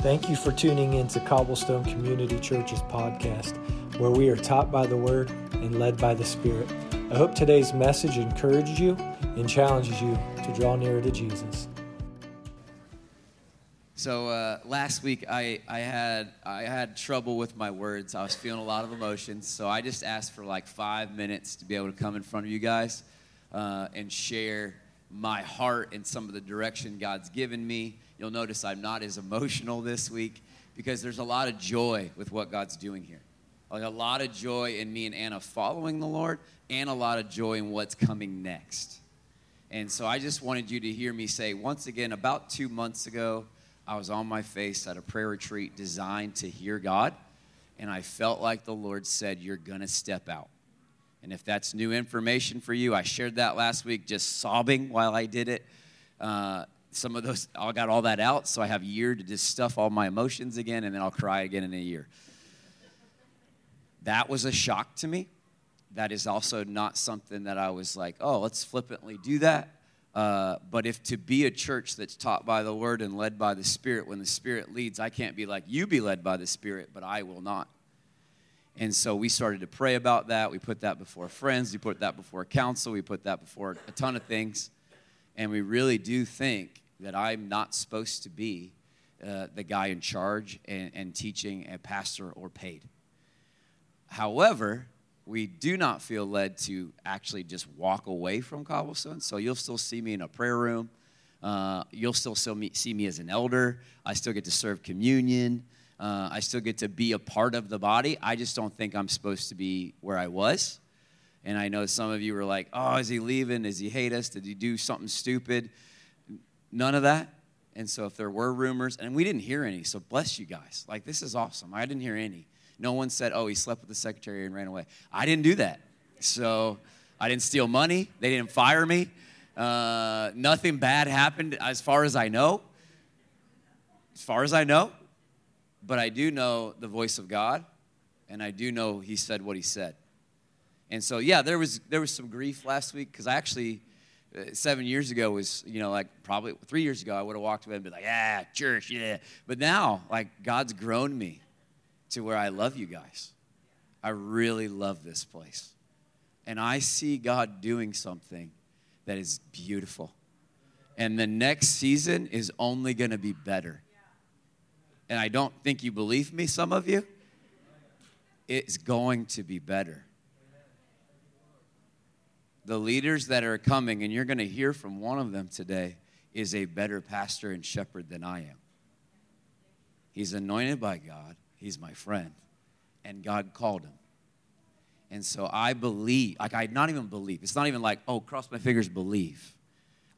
Thank you for tuning in to Cobblestone Community Church's podcast, where we are taught by the Word and led by the Spirit. I hope today's message encourages you and challenges you to draw nearer to Jesus. So uh, last week I, I had I had trouble with my words. I was feeling a lot of emotions. So I just asked for like five minutes to be able to come in front of you guys uh, and share my heart and some of the direction God's given me. You'll notice I'm not as emotional this week because there's a lot of joy with what God's doing here. Like a lot of joy in me and Anna following the Lord, and a lot of joy in what's coming next. And so I just wanted you to hear me say once again, about two months ago, I was on my face at a prayer retreat designed to hear God, and I felt like the Lord said, You're going to step out. And if that's new information for you, I shared that last week just sobbing while I did it. Uh, some of those, I got all that out, so I have a year to just stuff all my emotions again, and then I'll cry again in a year. That was a shock to me. That is also not something that I was like, oh, let's flippantly do that. Uh, but if to be a church that's taught by the word and led by the Spirit, when the Spirit leads, I can't be like, you be led by the Spirit, but I will not. And so we started to pray about that. We put that before friends, we put that before council, we put that before a ton of things. And we really do think that I'm not supposed to be uh, the guy in charge and, and teaching a pastor or paid. However, we do not feel led to actually just walk away from Cobblestone. So you'll still see me in a prayer room. Uh, you'll still see me as an elder. I still get to serve communion. Uh, I still get to be a part of the body. I just don't think I'm supposed to be where I was. And I know some of you were like, oh, is he leaving? Does he hate us? Did he do something stupid? None of that. And so if there were rumors, and we didn't hear any, so bless you guys. Like, this is awesome. I didn't hear any. No one said, oh, he slept with the secretary and ran away. I didn't do that. So I didn't steal money. They didn't fire me. Uh, nothing bad happened as far as I know. As far as I know. But I do know the voice of God, and I do know He said what He said. And so, yeah, there was there was some grief last week because I actually Uh, seven years ago was you know like probably three years ago I would have walked away and been like, yeah, church, yeah. But now, like God's grown me to where I love you guys. I really love this place, and I see God doing something that is beautiful. And the next season is only going to be better and I don't think you believe me, some of you, it's going to be better. The leaders that are coming, and you're going to hear from one of them today, is a better pastor and shepherd than I am. He's anointed by God, he's my friend, and God called him. And so I believe, like I not even believe. It's not even like, oh, cross my fingers, believe.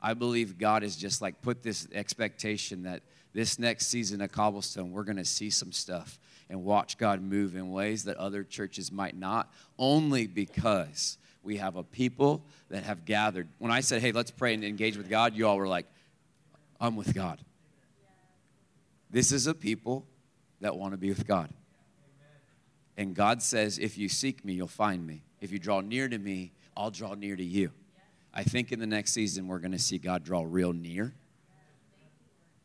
I believe God has just like put this expectation that this next season of Cobblestone, we're going to see some stuff and watch God move in ways that other churches might not, only because we have a people that have gathered. When I said, hey, let's pray and engage with God, you all were like, I'm with God. This is a people that want to be with God. And God says, if you seek me, you'll find me. If you draw near to me, I'll draw near to you. I think in the next season, we're going to see God draw real near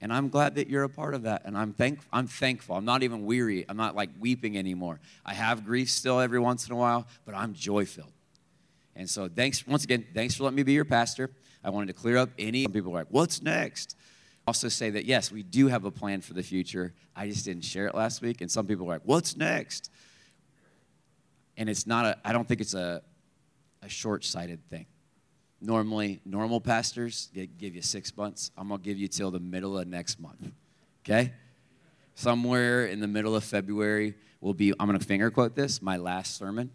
and I'm glad that you're a part of that. And I'm, thank, I'm thankful. I'm not even weary. I'm not like weeping anymore. I have grief still every once in a while, but I'm joy filled. And so, thanks once again, thanks for letting me be your pastor. I wanted to clear up any people are like, what's next? Also, say that yes, we do have a plan for the future. I just didn't share it last week. And some people are like, what's next? And it's not a, I don't think it's a, a short sighted thing. Normally, normal pastors give you six months. I'm going to give you till the middle of next month. Okay? Somewhere in the middle of February will be, I'm going to finger quote this, my last sermon.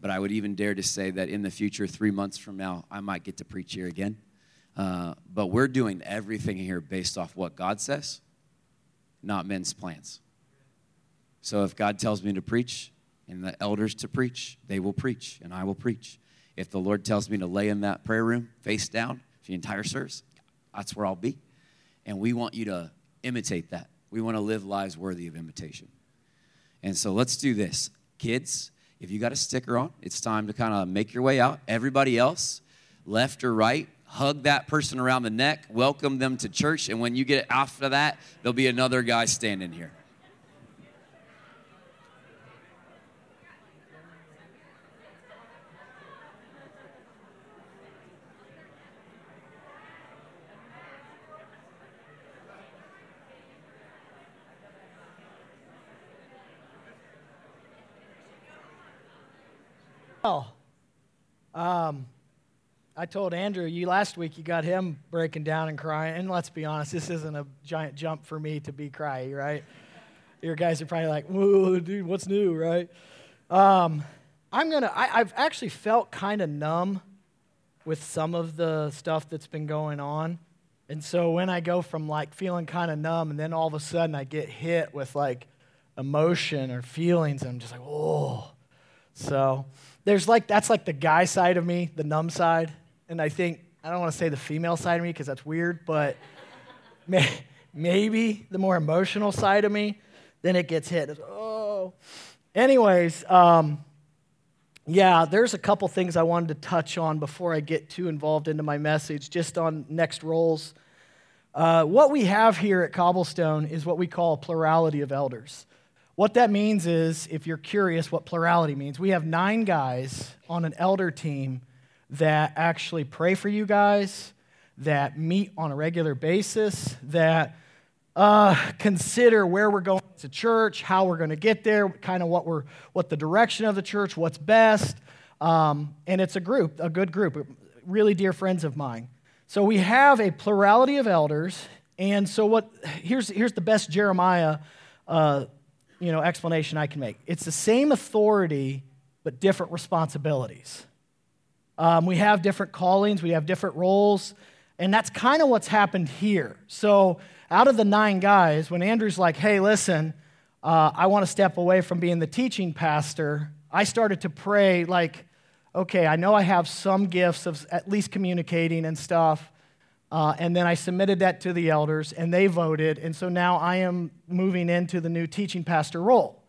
But I would even dare to say that in the future, three months from now, I might get to preach here again. Uh, but we're doing everything here based off what God says, not men's plans. So if God tells me to preach and the elders to preach, they will preach and I will preach. If the Lord tells me to lay in that prayer room face down for the entire service, that's where I'll be. And we want you to imitate that. We want to live lives worthy of imitation. And so let's do this. Kids, if you got a sticker on, it's time to kind of make your way out. Everybody else, left or right, hug that person around the neck, welcome them to church, and when you get after that, there'll be another guy standing here. Well, um, I told Andrew you last week you got him breaking down and crying. And let's be honest, this isn't a giant jump for me to be crying, right? Your guys are probably like, "Whoa, dude, what's new?" Right? Um, I'm gonna. I, I've actually felt kind of numb with some of the stuff that's been going on, and so when I go from like feeling kind of numb, and then all of a sudden I get hit with like emotion or feelings, I'm just like, "Whoa." So there's like that's like the guy side of me, the numb side, and I think I don't want to say the female side of me because that's weird, but may, maybe the more emotional side of me, then it gets hit. It's, oh, anyways, um, yeah, there's a couple things I wanted to touch on before I get too involved into my message, just on next roles. Uh, what we have here at Cobblestone is what we call plurality of elders. What that means is, if you're curious what plurality means, we have nine guys on an elder team that actually pray for you guys, that meet on a regular basis, that uh, consider where we're going to church, how we're going to get there, kind of what we're, what the direction of the church, what's best. Um, and it's a group, a good group, really dear friends of mine. So we have a plurality of elders, and so what? Here's here's the best Jeremiah uh, you know, explanation I can make. It's the same authority, but different responsibilities. Um, we have different callings, we have different roles, and that's kind of what's happened here. So, out of the nine guys, when Andrew's like, hey, listen, uh, I want to step away from being the teaching pastor, I started to pray, like, okay, I know I have some gifts of at least communicating and stuff. Uh, and then I submitted that to the elders, and they voted. And so now I am moving into the new teaching pastor role.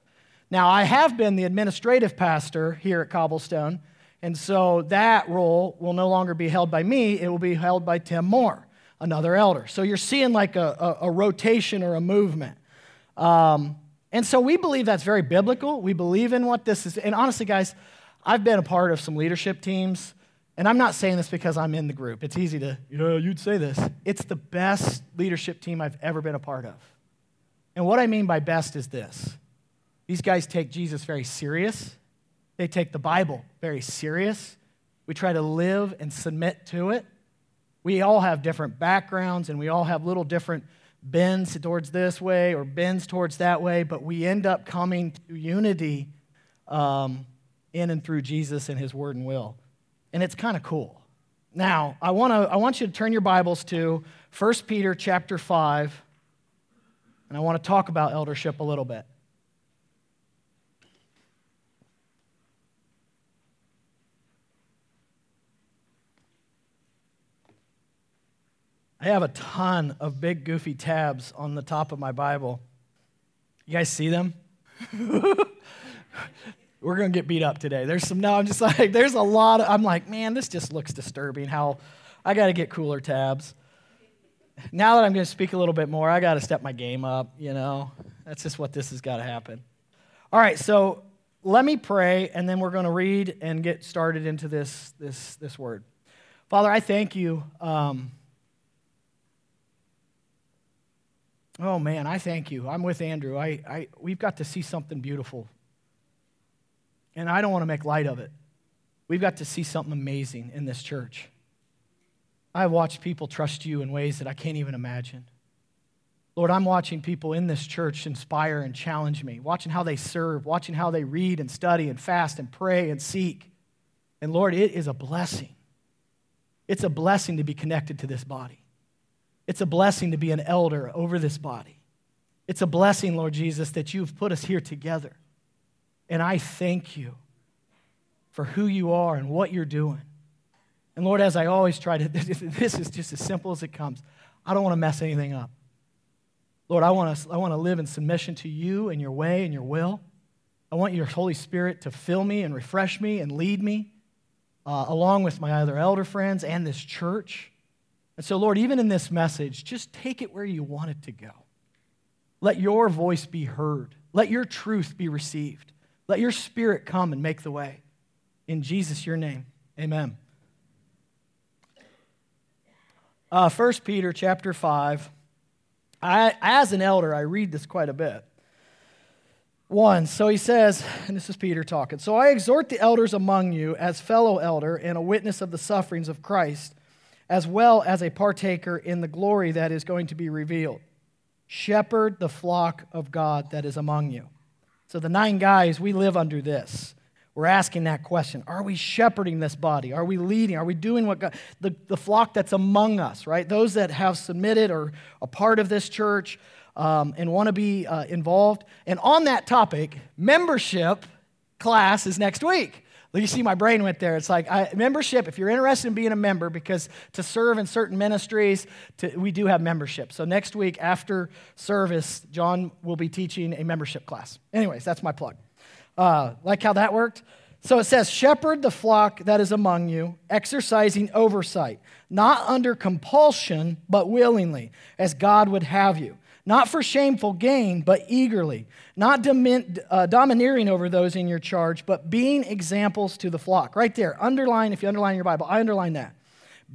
Now, I have been the administrative pastor here at Cobblestone, and so that role will no longer be held by me, it will be held by Tim Moore, another elder. So you're seeing like a, a, a rotation or a movement. Um, and so we believe that's very biblical. We believe in what this is. And honestly, guys, I've been a part of some leadership teams and I'm not saying this because I'm in the group. It's easy to, you know, you'd say this. It's the best leadership team I've ever been a part of. And what I mean by best is this these guys take Jesus very serious, they take the Bible very serious. We try to live and submit to it. We all have different backgrounds and we all have little different bends towards this way or bends towards that way, but we end up coming to unity um, in and through Jesus and his word and will and it's kind of cool. Now, I, wanna, I want you to turn your Bibles to 1 Peter chapter 5, and I want to talk about eldership a little bit. I have a ton of big, goofy tabs on the top of my Bible. You guys see them? we're going to get beat up today. There's some, no, I'm just like, there's a lot of, I'm like, man, this just looks disturbing how I got to get cooler tabs. Now that I'm going to speak a little bit more, I got to step my game up, you know. That's just what this has got to happen. All right, so let me pray, and then we're going to read and get started into this, this, this word. Father, I thank you. Um, oh, man, I thank you. I'm with Andrew. I, I, we've got to see something beautiful and I don't want to make light of it. We've got to see something amazing in this church. I've watched people trust you in ways that I can't even imagine. Lord, I'm watching people in this church inspire and challenge me, watching how they serve, watching how they read and study and fast and pray and seek. And Lord, it is a blessing. It's a blessing to be connected to this body. It's a blessing to be an elder over this body. It's a blessing, Lord Jesus, that you've put us here together. And I thank you for who you are and what you're doing. And Lord, as I always try to, this is just as simple as it comes. I don't want to mess anything up. Lord, I want to, I want to live in submission to you and your way and your will. I want your Holy Spirit to fill me and refresh me and lead me, uh, along with my other elder friends and this church. And so, Lord, even in this message, just take it where you want it to go. Let your voice be heard. Let your truth be received. Let your spirit come and make the way. In Jesus, your name, amen. Uh, 1 Peter chapter 5. I, as an elder, I read this quite a bit. One, so he says, and this is Peter talking. So I exhort the elders among you as fellow elder and a witness of the sufferings of Christ, as well as a partaker in the glory that is going to be revealed. Shepherd the flock of God that is among you. So the nine guys, we live under this. We're asking that question Are we shepherding this body? Are we leading? Are we doing what God, the, the flock that's among us, right? Those that have submitted or a part of this church um, and want to be uh, involved. And on that topic, membership class is next week. You see, my brain went there. It's like I, membership, if you're interested in being a member, because to serve in certain ministries, to, we do have membership. So next week after service, John will be teaching a membership class. Anyways, that's my plug. Uh, like how that worked? So it says, Shepherd the flock that is among you, exercising oversight, not under compulsion, but willingly, as God would have you not for shameful gain, but eagerly, not domin- uh, domineering over those in your charge, but being examples to the flock. Right there, underline, if you underline your Bible, I underline that.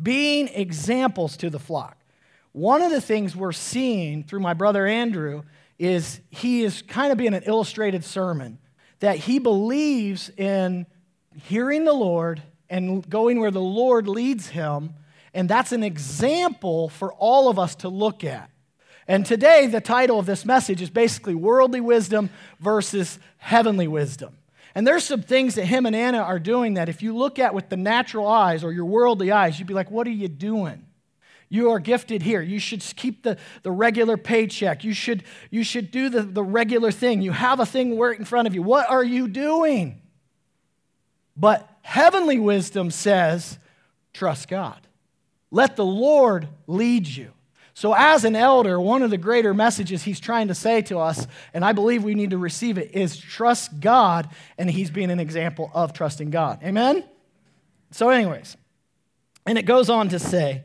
Being examples to the flock. One of the things we're seeing through my brother Andrew is he is kind of being an illustrated sermon that he believes in hearing the Lord and going where the Lord leads him. And that's an example for all of us to look at. And today, the title of this message is basically Worldly Wisdom versus Heavenly Wisdom. And there's some things that him and Anna are doing that if you look at with the natural eyes or your worldly eyes, you'd be like, what are you doing? You are gifted here. You should keep the, the regular paycheck. You should, you should do the, the regular thing. You have a thing right in front of you. What are you doing? But heavenly wisdom says, trust God. Let the Lord lead you. So, as an elder, one of the greater messages he's trying to say to us, and I believe we need to receive it, is trust God, and he's being an example of trusting God. Amen? So, anyways, and it goes on to say,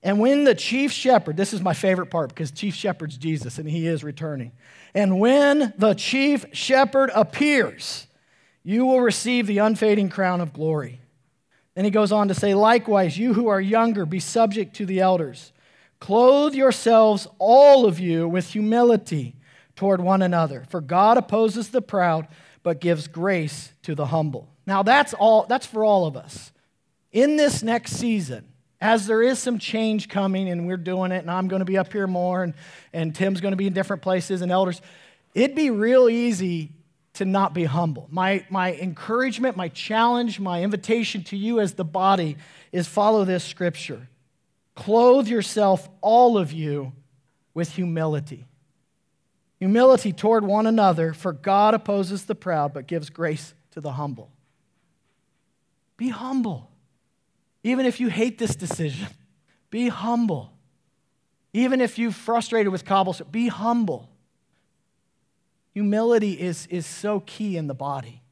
and when the chief shepherd, this is my favorite part because chief shepherd's Jesus and he is returning. And when the chief shepherd appears, you will receive the unfading crown of glory. Then he goes on to say, likewise, you who are younger, be subject to the elders. Clothe yourselves, all of you, with humility toward one another. For God opposes the proud, but gives grace to the humble. Now, that's, all, that's for all of us. In this next season, as there is some change coming and we're doing it, and I'm going to be up here more, and, and Tim's going to be in different places, and elders, it'd be real easy to not be humble. My, my encouragement, my challenge, my invitation to you as the body is follow this scripture. Clothe yourself, all of you, with humility. Humility toward one another, for God opposes the proud but gives grace to the humble. Be humble. Even if you hate this decision, be humble. Even if you're frustrated with cobblestone, be humble. Humility is, is so key in the body,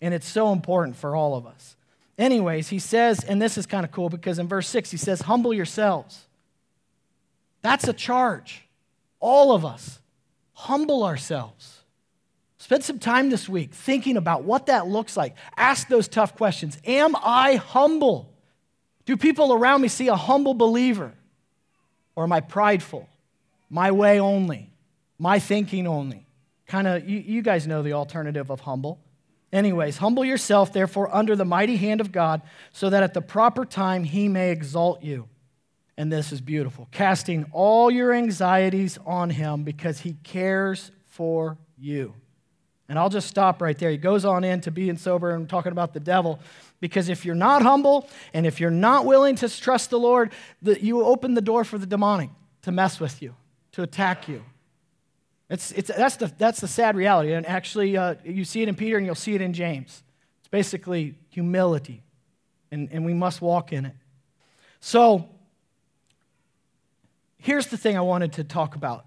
and it's so important for all of us. Anyways, he says, and this is kind of cool because in verse 6 he says, Humble yourselves. That's a charge. All of us, humble ourselves. Spend some time this week thinking about what that looks like. Ask those tough questions. Am I humble? Do people around me see a humble believer? Or am I prideful? My way only, my thinking only. Kind of, you, you guys know the alternative of humble. Anyways, humble yourself, therefore, under the mighty hand of God, so that at the proper time he may exalt you. And this is beautiful casting all your anxieties on him because he cares for you. And I'll just stop right there. He goes on into being sober and talking about the devil. Because if you're not humble and if you're not willing to trust the Lord, you open the door for the demonic to mess with you, to attack you. It's, it's, that's, the, that's the sad reality. And actually, uh, you see it in Peter and you'll see it in James. It's basically humility, and, and we must walk in it. So, here's the thing I wanted to talk about.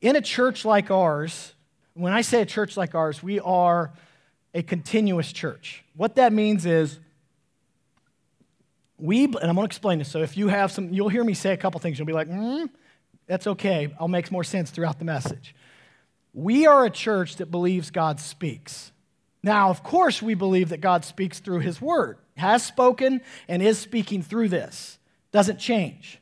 In a church like ours, when I say a church like ours, we are a continuous church. What that means is We, and I'm going to explain this. So if you have some, you'll hear me say a couple things. You'll be like, mm, that's okay. I'll make more sense throughout the message. We are a church that believes God speaks. Now, of course, we believe that God speaks through His Word, has spoken, and is speaking through this. Doesn't change.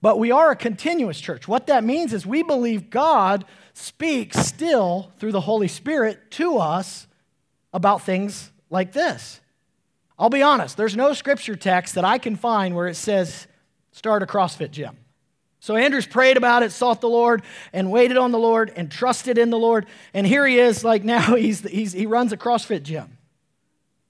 But we are a continuous church. What that means is we believe God speaks still through the Holy Spirit to us about things like this. I'll be honest, there's no scripture text that I can find where it says, start a CrossFit gym. So Andrew's prayed about it, sought the Lord, and waited on the Lord, and trusted in the Lord. And here he is, like now he's, he's, he runs a CrossFit gym.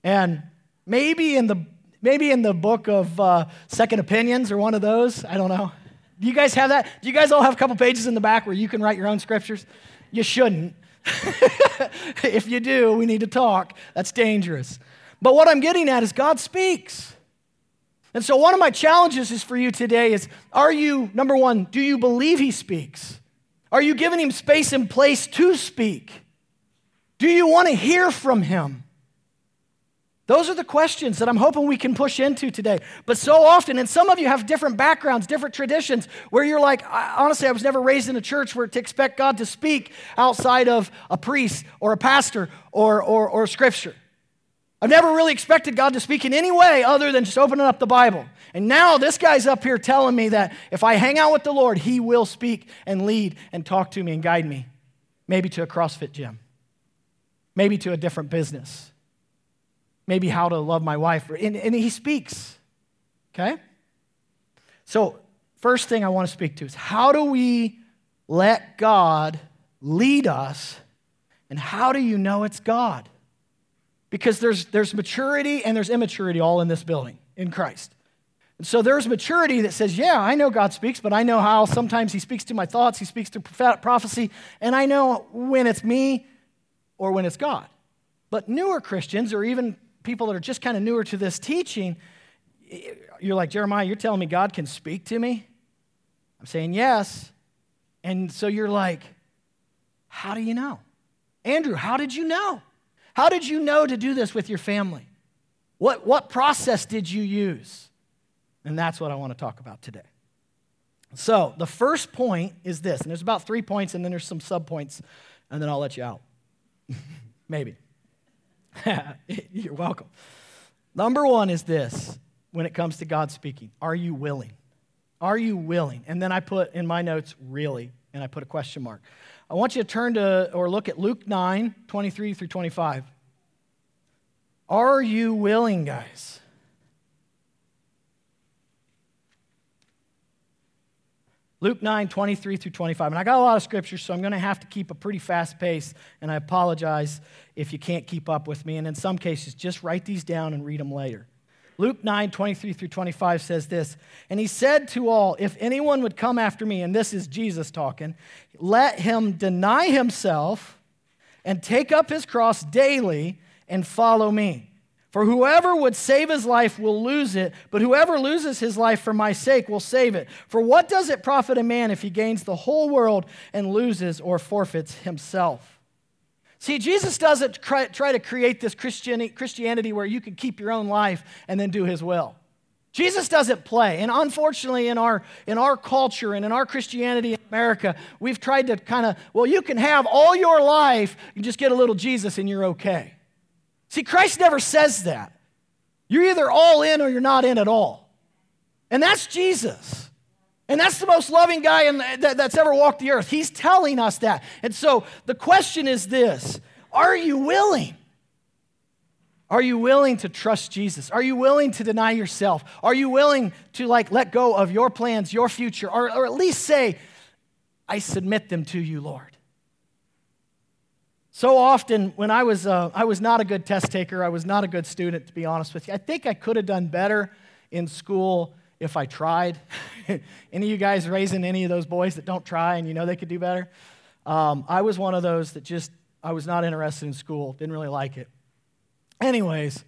And maybe in the, maybe in the book of uh, Second Opinions or one of those, I don't know. Do you guys have that? Do you guys all have a couple pages in the back where you can write your own scriptures? You shouldn't. if you do, we need to talk. That's dangerous. But what I'm getting at is God speaks. And so one of my challenges is for you today is are you number 1, do you believe he speaks? Are you giving him space and place to speak? Do you want to hear from him? Those are the questions that I'm hoping we can push into today. But so often, and some of you have different backgrounds, different traditions, where you're like, honestly, I was never raised in a church where to expect God to speak outside of a priest or a pastor or, or, or scripture. I've never really expected God to speak in any way other than just opening up the Bible. And now this guy's up here telling me that if I hang out with the Lord, He will speak and lead and talk to me and guide me. Maybe to a CrossFit gym, maybe to a different business maybe how to love my wife. And, and he speaks. Okay? So, first thing I want to speak to is how do we let God lead us, and how do you know it's God? Because there's, there's maturity and there's immaturity all in this building in Christ. And so there's maturity that says, yeah, I know God speaks, but I know how sometimes He speaks to my thoughts, He speaks to prophecy, and I know when it's me or when it's God. But newer Christians, or even people that are just kind of newer to this teaching, you're like, Jeremiah, you're telling me God can speak to me? I'm saying yes. And so you're like, how do you know? Andrew, how did you know? How did you know to do this with your family? What, what process did you use? And that's what I want to talk about today. So, the first point is this, and there's about three points, and then there's some subpoints, and then I'll let you out. Maybe. You're welcome. Number one is this when it comes to God speaking Are you willing? Are you willing? And then I put in my notes, really, and I put a question mark. I want you to turn to or look at Luke 9, 23 through 25. Are you willing, guys? Luke 9, 23 through 25. And I got a lot of scriptures, so I'm going to have to keep a pretty fast pace, and I apologize if you can't keep up with me. And in some cases, just write these down and read them later. Luke 9, 23 through 25 says this And he said to all, If anyone would come after me, and this is Jesus talking, let him deny himself and take up his cross daily and follow me. For whoever would save his life will lose it, but whoever loses his life for my sake will save it. For what does it profit a man if he gains the whole world and loses or forfeits himself? See, Jesus doesn't try to create this Christianity where you can keep your own life and then do his will. Jesus doesn't play. And unfortunately, in our, in our culture and in our Christianity in America, we've tried to kind of, well, you can have all your life, you just get a little Jesus and you're okay. See, Christ never says that. You're either all in or you're not in at all. And that's Jesus. And that's the most loving guy in, that, that's ever walked the earth. He's telling us that. And so the question is this Are you willing? Are you willing to trust Jesus? Are you willing to deny yourself? Are you willing to like let go of your plans, your future, or, or at least say, I submit them to you, Lord? So often, when I was, uh, I was not a good test taker, I was not a good student, to be honest with you. I think I could have done better in school if I tried. any of you guys raising any of those boys that don't try and you know they could do better? Um, I was one of those that just, I was not interested in school, didn't really like it. Anyways,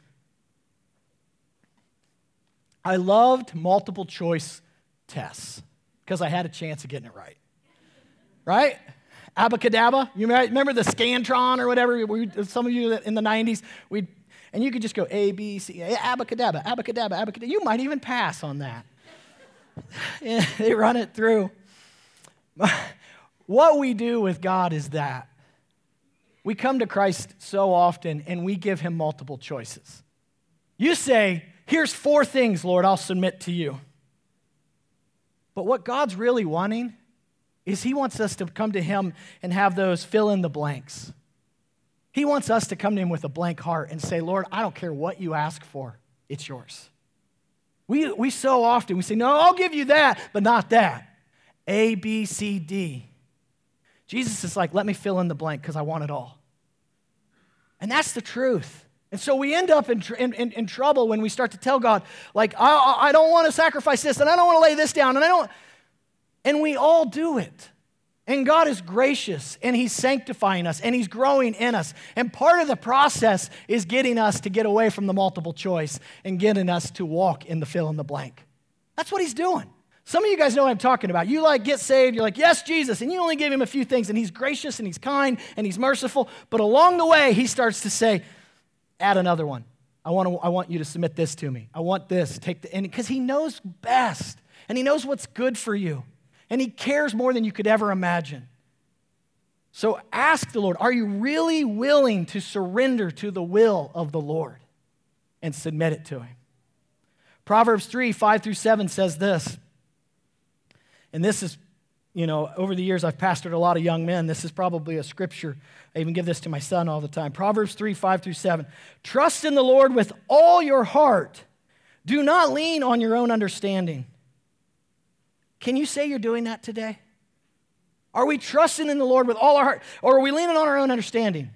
I loved multiple choice tests because I had a chance of getting it right. Right? Abacadabra. You remember the Scantron or whatever? We, some of you in the 90s, we And you could just go A, B, C, abacadabra, abacadabra, abacadabra. You might even pass on that. they run it through. What we do with God is that we come to Christ so often and we give him multiple choices. You say, Here's four things, Lord, I'll submit to you. But what God's really wanting is He wants us to come to Him and have those fill in the blanks. He wants us to come to Him with a blank heart and say, Lord, I don't care what you ask for, it's yours. We, we so often, we say, No, I'll give you that, but not that. A, B, C, D. Jesus is like, Let me fill in the blank because I want it all. And that's the truth. And so we end up in, in, in, trouble when we start to tell God, like, I, I don't want to sacrifice this, and I don't want to lay this down, and I don't. And we all do it. And God is gracious and He's sanctifying us and He's growing in us. And part of the process is getting us to get away from the multiple choice and getting us to walk in the fill in the blank. That's what He's doing. Some of you guys know what I'm talking about. You like get saved, you're like, yes, Jesus, and you only give him a few things, and he's gracious and he's kind and he's merciful. But along the way, he starts to say, add another one. I want, to, I want you to submit this to me. I want this. Take the because he knows best and he knows what's good for you and He cares more than you could ever imagine. So ask the Lord, are you really willing to surrender to the will of the Lord and submit it to Him? Proverbs 3 5 through 7 says this, and this is, you know, over the years I've pastored a lot of young men. This is probably a scripture. I even give this to my son all the time. Proverbs 3 5 through 7. Trust in the Lord with all your heart. Do not lean on your own understanding. Can you say you're doing that today? Are we trusting in the Lord with all our heart, or are we leaning on our own understanding?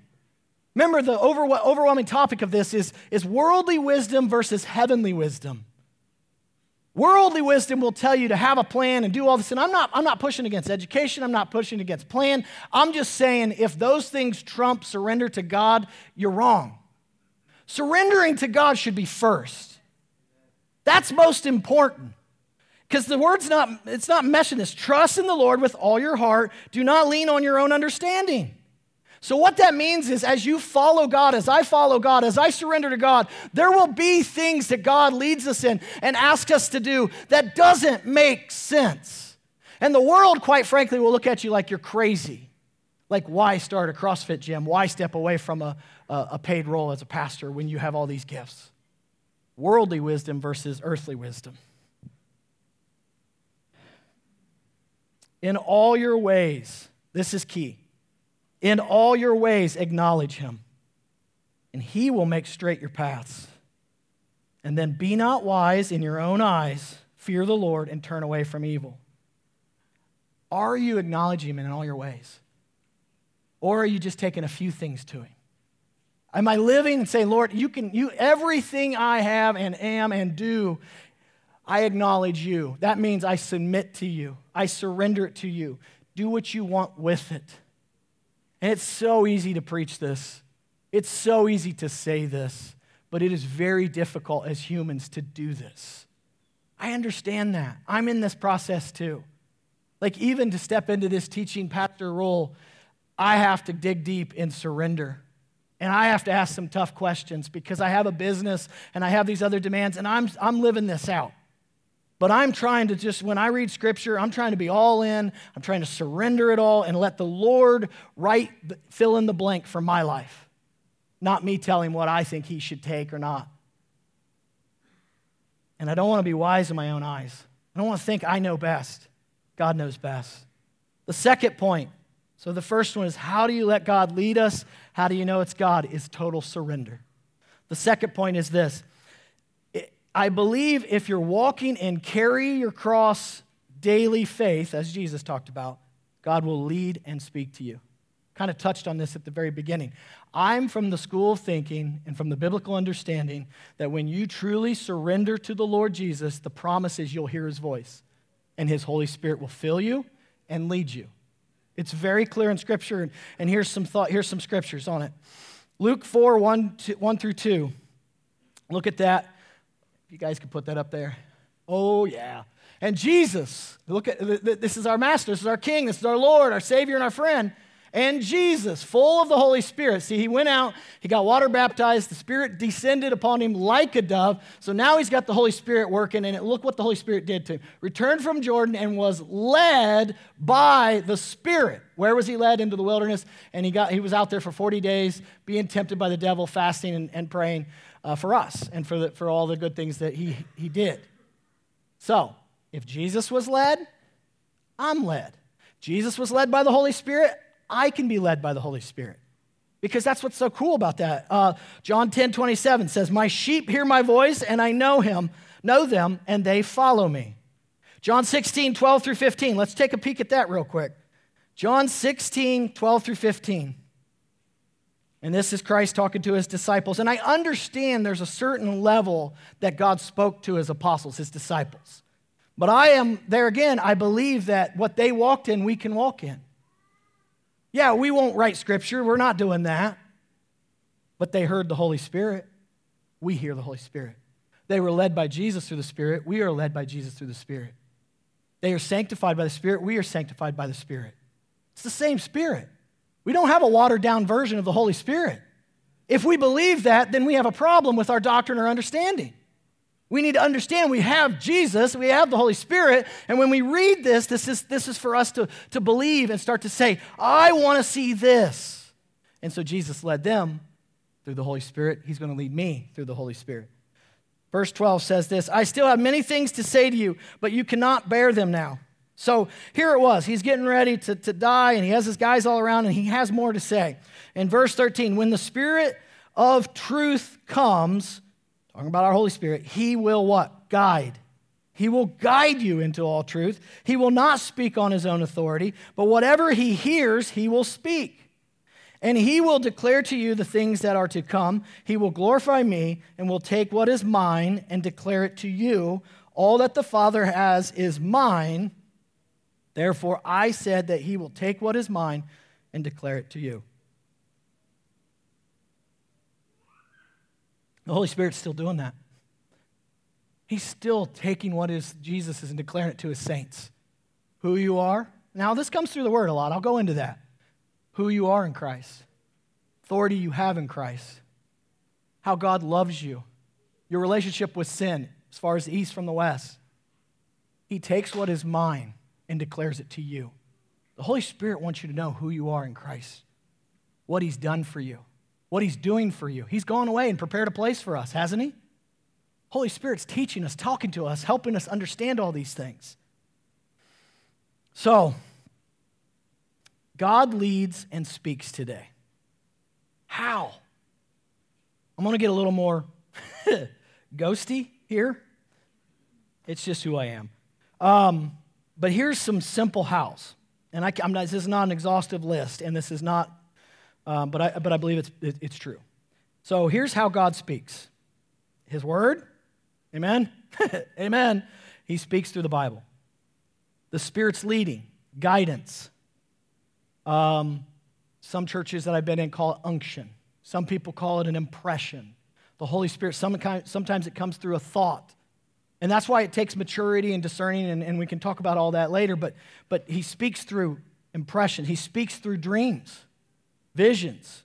Remember, the overwhelming topic of this is, is worldly wisdom versus heavenly wisdom. Worldly wisdom will tell you to have a plan and do all this. And I'm not, I'm not pushing against education, I'm not pushing against plan. I'm just saying if those things trump surrender to God, you're wrong. Surrendering to God should be first. That's most important. Because the word's not, it's not meshing this. Trust in the Lord with all your heart. Do not lean on your own understanding. So, what that means is, as you follow God, as I follow God, as I surrender to God, there will be things that God leads us in and asks us to do that doesn't make sense. And the world, quite frankly, will look at you like you're crazy. Like, why start a CrossFit gym? Why step away from a, a, a paid role as a pastor when you have all these gifts? Worldly wisdom versus earthly wisdom. In all your ways, this is key. In all your ways, acknowledge him, and he will make straight your paths. And then be not wise in your own eyes, fear the Lord, and turn away from evil. Are you acknowledging him in all your ways? Or are you just taking a few things to him? Am I living and saying, Lord, you can, you, everything I have and am and do I acknowledge you. That means I submit to you, I surrender it to you. Do what you want with it. And it's so easy to preach this, it's so easy to say this, but it is very difficult as humans to do this. I understand that. I'm in this process too. Like, even to step into this teaching pastor role, I have to dig deep and surrender. And I have to ask some tough questions because I have a business and I have these other demands, and I'm, I'm living this out. But I'm trying to just, when I read scripture, I'm trying to be all in. I'm trying to surrender it all and let the Lord write, fill in the blank for my life, not me telling what I think He should take or not. And I don't want to be wise in my own eyes. I don't want to think I know best. God knows best. The second point so the first one is how do you let God lead us? How do you know it's God? Is total surrender. The second point is this I believe if you're walking and carry your cross daily faith, as Jesus talked about, God will lead and speak to you. Kind of touched on this at the very beginning. I'm from the school of thinking and from the biblical understanding that when you truly surrender to the Lord Jesus, the promise is you'll hear his voice and his Holy Spirit will fill you and lead you. It's very clear in Scripture, and here's some thought, here's some scriptures on it. Luke 4, 1, 1 through 2. Look at that. You guys could put that up there. Oh, yeah. And Jesus, look at this is our master, this is our king, this is our Lord, our Savior, and our friend. and Jesus, full of the Holy Spirit. See, he went out, he got water baptized, the Spirit descended upon him like a dove. So now he's got the Holy Spirit working, and look what the Holy Spirit did to him. Returned from Jordan and was led by the Spirit. Where was he led? Into the wilderness. And he, got, he was out there for 40 days, being tempted by the devil, fasting and, and praying uh, for us and for, the, for all the good things that he, he did. So, if Jesus was led, I'm led. Jesus was led by the Holy Spirit, I can be led by the Holy Spirit. Because that's what's so cool about that. Uh, John 10 27 says, My sheep hear my voice, and I know him, know them, and they follow me. John 16, 12 through 15. Let's take a peek at that real quick. John 16, 12 through 15. And this is Christ talking to his disciples. And I understand there's a certain level that God spoke to his apostles, his disciples. But I am, there again, I believe that what they walked in, we can walk in. Yeah, we won't write scripture. We're not doing that. But they heard the Holy Spirit. We hear the Holy Spirit. They were led by Jesus through the Spirit. We are led by Jesus through the Spirit. They are sanctified by the Spirit. We are sanctified by the Spirit. It's the same Spirit. We don't have a watered down version of the Holy Spirit. If we believe that, then we have a problem with our doctrine or understanding. We need to understand we have Jesus, we have the Holy Spirit, and when we read this, this is, this is for us to, to believe and start to say, I want to see this. And so Jesus led them through the Holy Spirit. He's going to lead me through the Holy Spirit. Verse 12 says this I still have many things to say to you, but you cannot bear them now. So here it was. He's getting ready to, to die, and he has his guys all around, and he has more to say. In verse 13, when the Spirit of truth comes, talking about our Holy Spirit, he will what? Guide. He will guide you into all truth. He will not speak on his own authority, but whatever he hears, he will speak. And he will declare to you the things that are to come. He will glorify me and will take what is mine and declare it to you. All that the Father has is mine. Therefore, I said that he will take what is mine and declare it to you. The Holy Spirit's still doing that. He's still taking what is Jesus and declaring it to his saints. Who you are. Now, this comes through the word a lot. I'll go into that. Who you are in Christ, authority you have in Christ, how God loves you, your relationship with sin as far as the east from the west. He takes what is mine and declares it to you. The Holy Spirit wants you to know who you are in Christ, what He's done for you, what He's doing for you. He's gone away and prepared a place for us, hasn't He? Holy Spirit's teaching us, talking to us, helping us understand all these things. So, God leads and speaks today. How? I'm going to get a little more ghosty here. It's just who I am. Um, but here's some simple hows. And I, am not, this is not an exhaustive list, and this is not, um, but, I, but I believe it's, it, it's true. So here's how God speaks His Word, amen? amen. He speaks through the Bible. The Spirit's leading, guidance. Um, some churches that I've been in call it unction. Some people call it an impression. The Holy Spirit, sometimes it comes through a thought. And that's why it takes maturity and discerning, and, and we can talk about all that later. But, but he speaks through impression, he speaks through dreams, visions.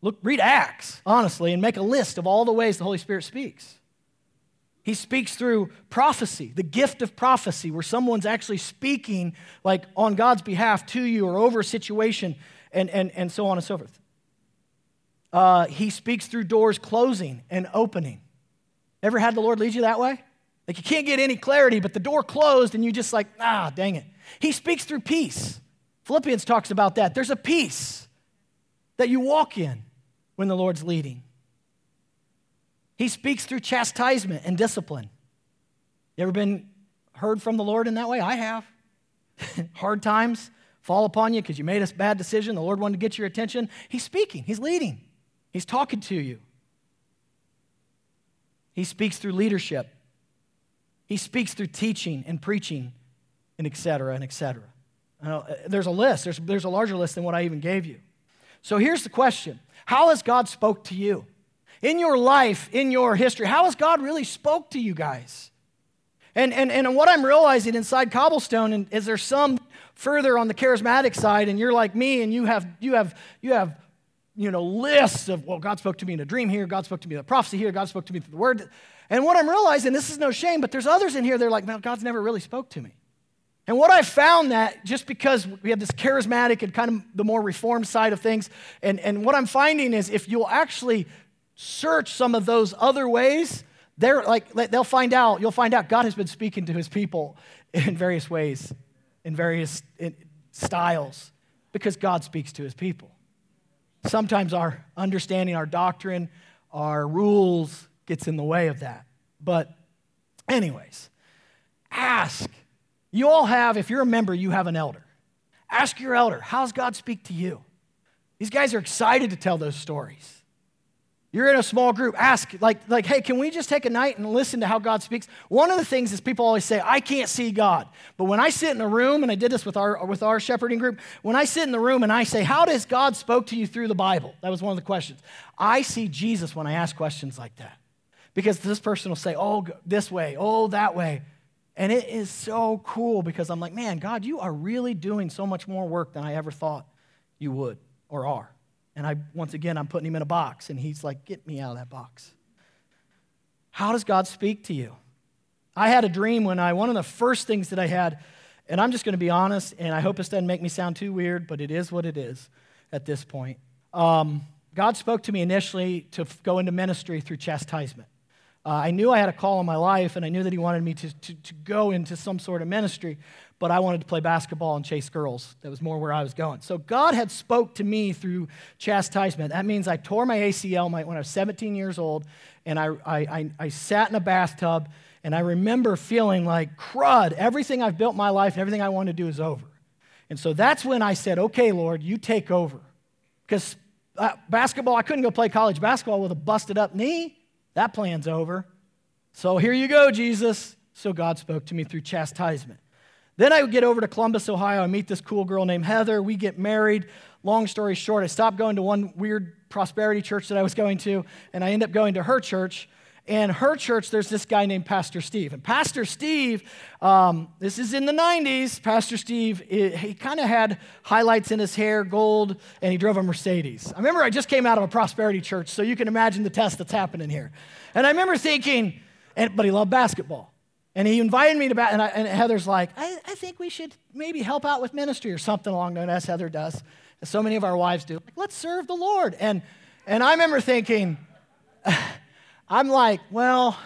Look, read Acts, honestly, and make a list of all the ways the Holy Spirit speaks. He speaks through prophecy, the gift of prophecy, where someone's actually speaking like on God's behalf to you or over a situation, and, and, and so on and so forth. Uh, he speaks through doors closing and opening. Ever had the Lord lead you that way? Like you can't get any clarity, but the door closed and you just like, ah, dang it. He speaks through peace. Philippians talks about that. There's a peace that you walk in when the Lord's leading. He speaks through chastisement and discipline. You ever been heard from the Lord in that way? I have. Hard times fall upon you because you made a bad decision. The Lord wanted to get your attention. He's speaking, He's leading, He's talking to you. He speaks through leadership. He speaks through teaching and preaching and et cetera and et cetera. Uh, there's a list. There's, there's a larger list than what I even gave you. So here's the question. How has God spoke to you? In your life, in your history, how has God really spoke to you guys? And, and, and what I'm realizing inside Cobblestone is there's some further on the charismatic side and you're like me and you have, you have, you have, you know, lists of, well, God spoke to me in a dream here, God spoke to me in a prophecy here, God spoke to me through the word. And what I'm realizing, this is no shame, but there's others in here, they're like, no, God's never really spoke to me. And what I found that just because we have this charismatic and kind of the more reformed side of things, and, and what I'm finding is if you'll actually search some of those other ways, they're like they'll find out, you'll find out God has been speaking to his people in various ways, in various styles, because God speaks to his people. Sometimes our understanding, our doctrine, our rules gets in the way of that. But, anyways, ask you all have, if you're a member, you have an elder. Ask your elder, how's God speak to you? These guys are excited to tell those stories. You're in a small group, ask, like, like, hey, can we just take a night and listen to how God speaks? One of the things is people always say, I can't see God. But when I sit in a room, and I did this with our, with our shepherding group, when I sit in the room and I say, How does God spoke to you through the Bible? That was one of the questions. I see Jesus when I ask questions like that. Because this person will say, Oh, this way, oh, that way. And it is so cool because I'm like, man, God, you are really doing so much more work than I ever thought you would or are. And I, once again, I'm putting him in a box, and he's like, get me out of that box. How does God speak to you? I had a dream when I, one of the first things that I had, and I'm just going to be honest, and I hope this doesn't make me sound too weird, but it is what it is at this point. Um, God spoke to me initially to go into ministry through chastisement. Uh, I knew I had a call in my life, and I knew that He wanted me to, to, to go into some sort of ministry, but I wanted to play basketball and chase girls. That was more where I was going. So God had spoke to me through chastisement. That means I tore my ACL when I was 17 years old, and I, I, I, I sat in a bathtub, and I remember feeling like, crud, everything I've built my life and everything I want to do is over. And so that's when I said, okay, Lord, you take over. Because uh, basketball, I couldn't go play college basketball with a busted up knee. That plan's over. So here you go, Jesus. So God spoke to me through chastisement. Then I would get over to Columbus, Ohio. I meet this cool girl named Heather. We get married. Long story short, I stopped going to one weird prosperity church that I was going to, and I end up going to her church. And her church, there's this guy named Pastor Steve. And Pastor Steve, um, this is in the 90s. Pastor Steve, he kind of had highlights in his hair, gold, and he drove a Mercedes. I remember I just came out of a prosperity church, so you can imagine the test that's happening here. And I remember thinking, and, but he loved basketball. And he invited me to, bat, and, I, and Heather's like, I, I, think we should maybe help out with ministry or something along those as Heather does, as so many of our wives do. Like, let's serve the Lord. And, and I remember thinking, I'm like, well,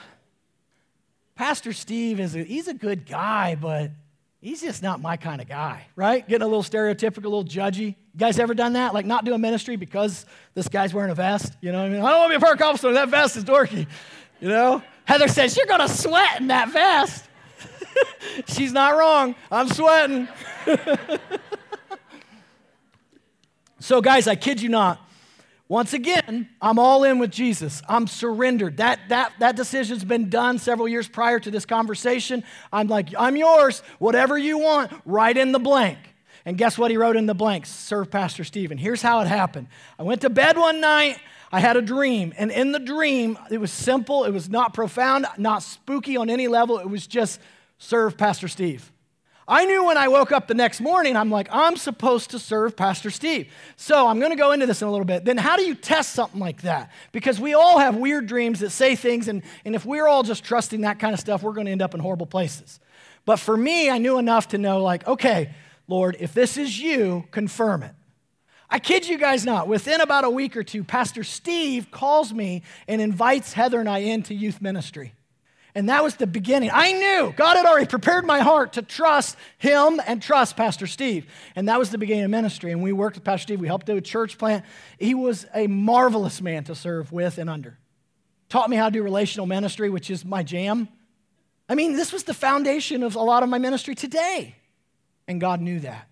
Pastor Steve is a, he's a good guy, but he's just not my kind of guy, right? Getting a little stereotypical, a little judgy. You guys ever done that? Like not doing ministry because this guy's wearing a vest? You know what I mean? I don't want to be a part of Cobblestone. That vest is dorky. You know? Heather says, You're going to sweat in that vest. She's not wrong. I'm sweating. so, guys, I kid you not. Once again, I'm all in with Jesus. I'm surrendered. That, that, that decision's been done several years prior to this conversation. I'm like, I'm yours. Whatever you want, write in the blank. And guess what he wrote in the blank? Serve Pastor Stephen. Here's how it happened. I went to bed one night. I had a dream. And in the dream, it was simple. It was not profound, not spooky on any level. It was just serve Pastor Steve. I knew when I woke up the next morning, I'm like, I'm supposed to serve Pastor Steve. So I'm going to go into this in a little bit. Then, how do you test something like that? Because we all have weird dreams that say things, and, and if we're all just trusting that kind of stuff, we're going to end up in horrible places. But for me, I knew enough to know, like, okay, Lord, if this is you, confirm it. I kid you guys not, within about a week or two, Pastor Steve calls me and invites Heather and I into youth ministry. And that was the beginning. I knew God had already prepared my heart to trust him and trust Pastor Steve. And that was the beginning of ministry. And we worked with Pastor Steve. We helped do a church plant. He was a marvelous man to serve with and under. Taught me how to do relational ministry, which is my jam. I mean, this was the foundation of a lot of my ministry today. And God knew that.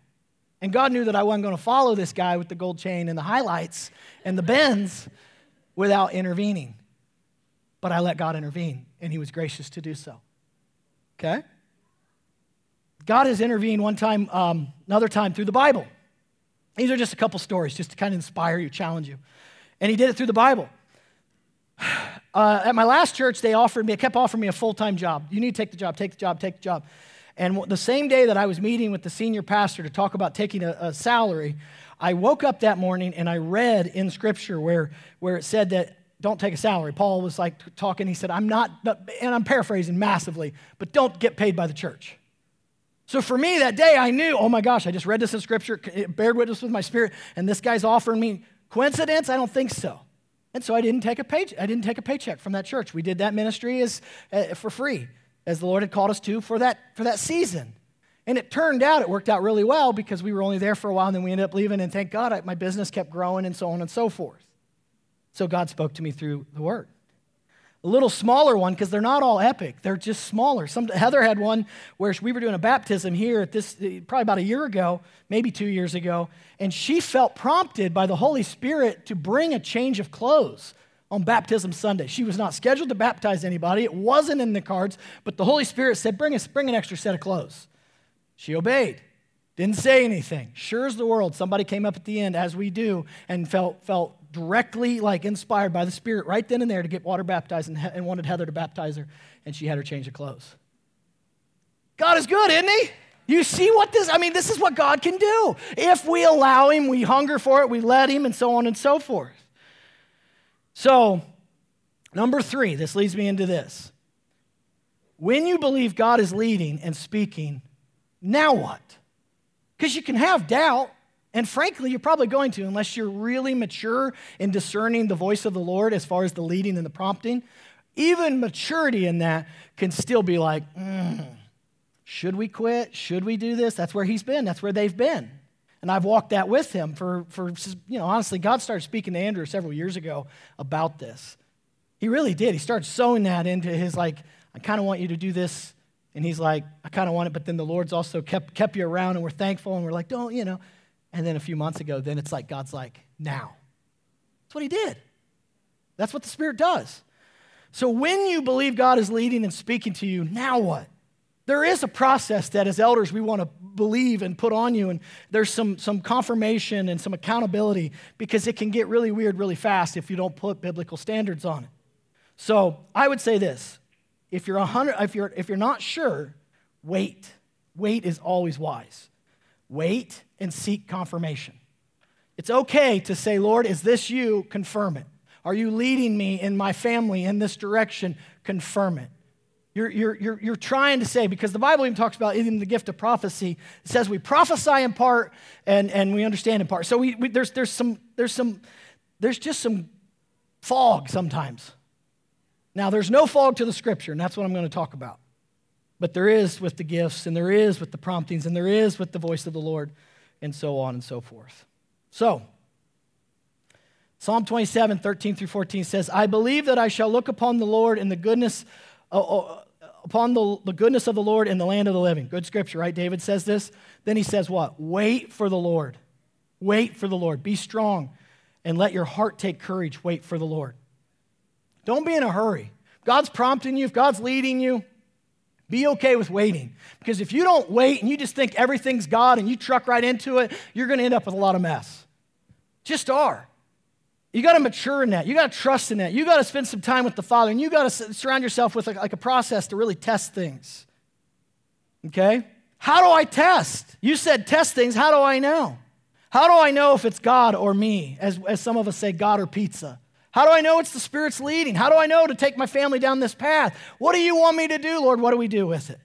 And God knew that I wasn't going to follow this guy with the gold chain and the highlights and the Benz without intervening. But I let God intervene and he was gracious to do so. Okay? God has intervened one time, um, another time through the Bible. These are just a couple stories just to kind of inspire you, challenge you. And he did it through the Bible. Uh, at my last church, they offered me, kept offering me a full time job. You need to take the job, take the job, take the job. And the same day that I was meeting with the senior pastor to talk about taking a, a salary, I woke up that morning and I read in scripture where, where it said that don't take a salary. Paul was like talking, he said, I'm not, and I'm paraphrasing massively, but don't get paid by the church. So for me that day, I knew, oh my gosh, I just read this in scripture, it bared witness with my spirit, and this guy's offering me coincidence? I don't think so. And so I didn't take a pay, I didn't take a paycheck from that church. We did that ministry as, uh, for free, as the Lord had called us to for that, for that season. And it turned out it worked out really well because we were only there for a while and then we ended up leaving. And thank God I, my business kept growing and so on and so forth. So God spoke to me through the word. A little smaller one because they're not all epic. They're just smaller. Some, Heather had one where we were doing a baptism here at this eh, probably about a year ago, maybe two years ago, and she felt prompted by the Holy Spirit to bring a change of clothes on baptism Sunday. She was not scheduled to baptize anybody. It wasn't in the cards, but the Holy Spirit said, "Bring us, bring an extra set of clothes." She obeyed. Didn't say anything. Sure as the world, somebody came up at the end, as we do, and felt, felt directly like inspired by the Spirit right then and there to get water baptized and, and wanted Heather to baptize her, and she had her change of clothes. God is good, isn't He? You see what this, I mean, this is what God can do. If we allow Him, we hunger for it, we let Him, and so on and so forth. So, number three, this leads me into this. When you believe God is leading and speaking, now what? Because you can have doubt, and frankly, you're probably going to, unless you're really mature in discerning the voice of the Lord as far as the leading and the prompting. Even maturity in that can still be like, mm, should we quit? Should we do this? That's where he's been, that's where they've been. And I've walked that with him for, for you know, honestly, God started speaking to Andrew several years ago about this. He really did. He started sowing that into his, like, I kind of want you to do this and he's like, I kind of want it, but then the Lord's also kept, kept you around, and we're thankful, and we're like, don't, you know. And then a few months ago, then it's like God's like, now. That's what he did. That's what the Spirit does. So when you believe God is leading and speaking to you, now what? There is a process that as elders we want to believe and put on you, and there's some, some confirmation and some accountability because it can get really weird really fast if you don't put biblical standards on it. So I would say this if you're, 100, if you're, if you're not sure, wait. Wait is always wise. Wait and seek confirmation. It's okay to say, Lord, is this you? Confirm it. Are you leading me in my family in this direction? Confirm it. You're, you're, you're, you're trying to say, because the Bible even talks about even the gift of prophecy. It says we prophesy in part and, and we understand in part. So we, we, there's, there's, some, there's, some, there's just some fog sometimes. Now, there's no fog to the scripture, and that's what I'm going to talk about. But there is with the gifts, and there is with the promptings, and there is with the voice of the Lord, and so on and so forth. So, Psalm 27, 13 through 14 says, I believe that I shall look upon the Lord in the goodness, uh, uh, upon the, the goodness of the Lord in the land of the living. Good scripture, right? David says this. Then he says, What? Wait for the Lord. Wait for the Lord. Be strong and let your heart take courage. Wait for the Lord. Don't be in a hurry. God's prompting you, if God's leading you, be okay with waiting. Because if you don't wait and you just think everything's God and you truck right into it, you're going to end up with a lot of mess. Just are. You got to mature in that. You got to trust in that. You got to spend some time with the Father, and you got to surround yourself with like, like a process to really test things. Okay? How do I test? You said test things. How do I know? How do I know if it's God or me? As, as some of us say, God or pizza. How do I know it's the Spirit's leading? How do I know to take my family down this path? What do you want me to do, Lord? What do we do with it?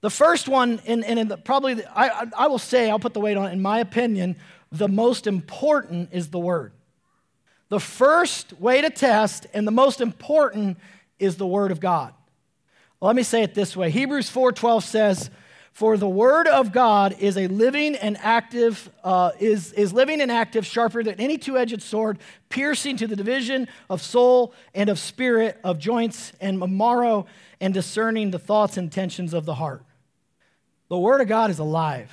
The first one, and, probably, the, I, I will say, I'll put the weight on it, in my opinion, the most important is the Word. The first way to test and the most important is the Word of God. Let me say it this way Hebrews 4:12 says, for the word of God is a living and active, uh, is, is living and active, sharper than any two-edged sword, piercing to the division of soul and of spirit, of joints and marrow, and discerning the thoughts and intentions of the heart. The word of God is alive.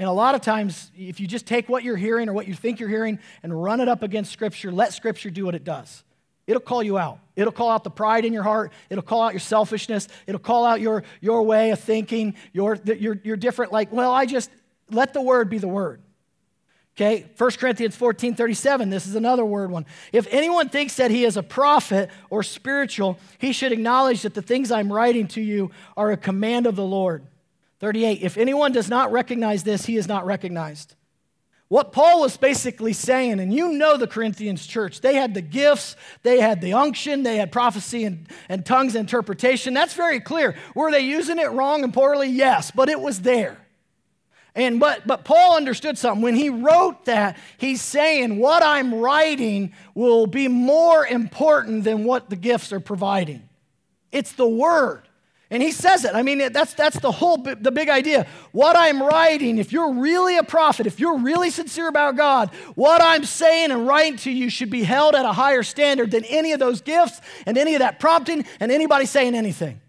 And a lot of times, if you just take what you're hearing or what you think you're hearing and run it up against Scripture, let Scripture do what it does. It'll call you out. It'll call out the pride in your heart. It'll call out your selfishness. It'll call out your, your way of thinking, your, your, your different, like, well, I just, let the word be the word. Okay, 1 Corinthians 14 37, this is another word one. If anyone thinks that he is a prophet or spiritual, he should acknowledge that the things I'm writing to you are a command of the Lord. 38. If anyone does not recognize this, he is not recognized. What Paul was basically saying, and you know the Corinthians church, they had the gifts, they had the unction, they had prophecy and, and tongues interpretation. That's very clear. Were they using it wrong and poorly? Yes, but it was there. And but but Paul understood something. When he wrote that, he's saying what I'm writing will be more important than what the gifts are providing. It's the word. And he says it. I mean, that's, that's the whole, the big idea. What I'm writing, if you're really a prophet, if you're really sincere about God, what I'm saying and writing to you should be held at a higher standard than any of those gifts and any of that prompting and anybody saying anything.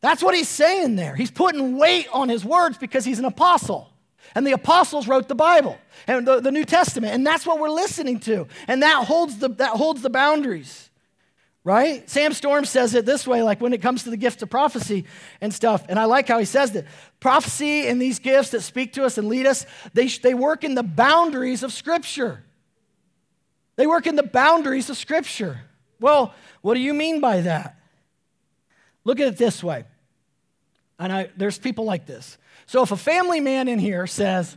That's what he's saying there. He's putting weight on his words because he's an apostle. And the apostles wrote the Bible and the, the New Testament. And that's what we're listening to. And that holds the, that holds the boundaries right? Sam Storm says it this way, like when it comes to the gift of prophecy and stuff. And I like how he says that prophecy and these gifts that speak to us and lead us, they, they work in the boundaries of Scripture. They work in the boundaries of Scripture. Well, what do you mean by that? Look at it this way. And I, there's people like this. So if a family man in here says,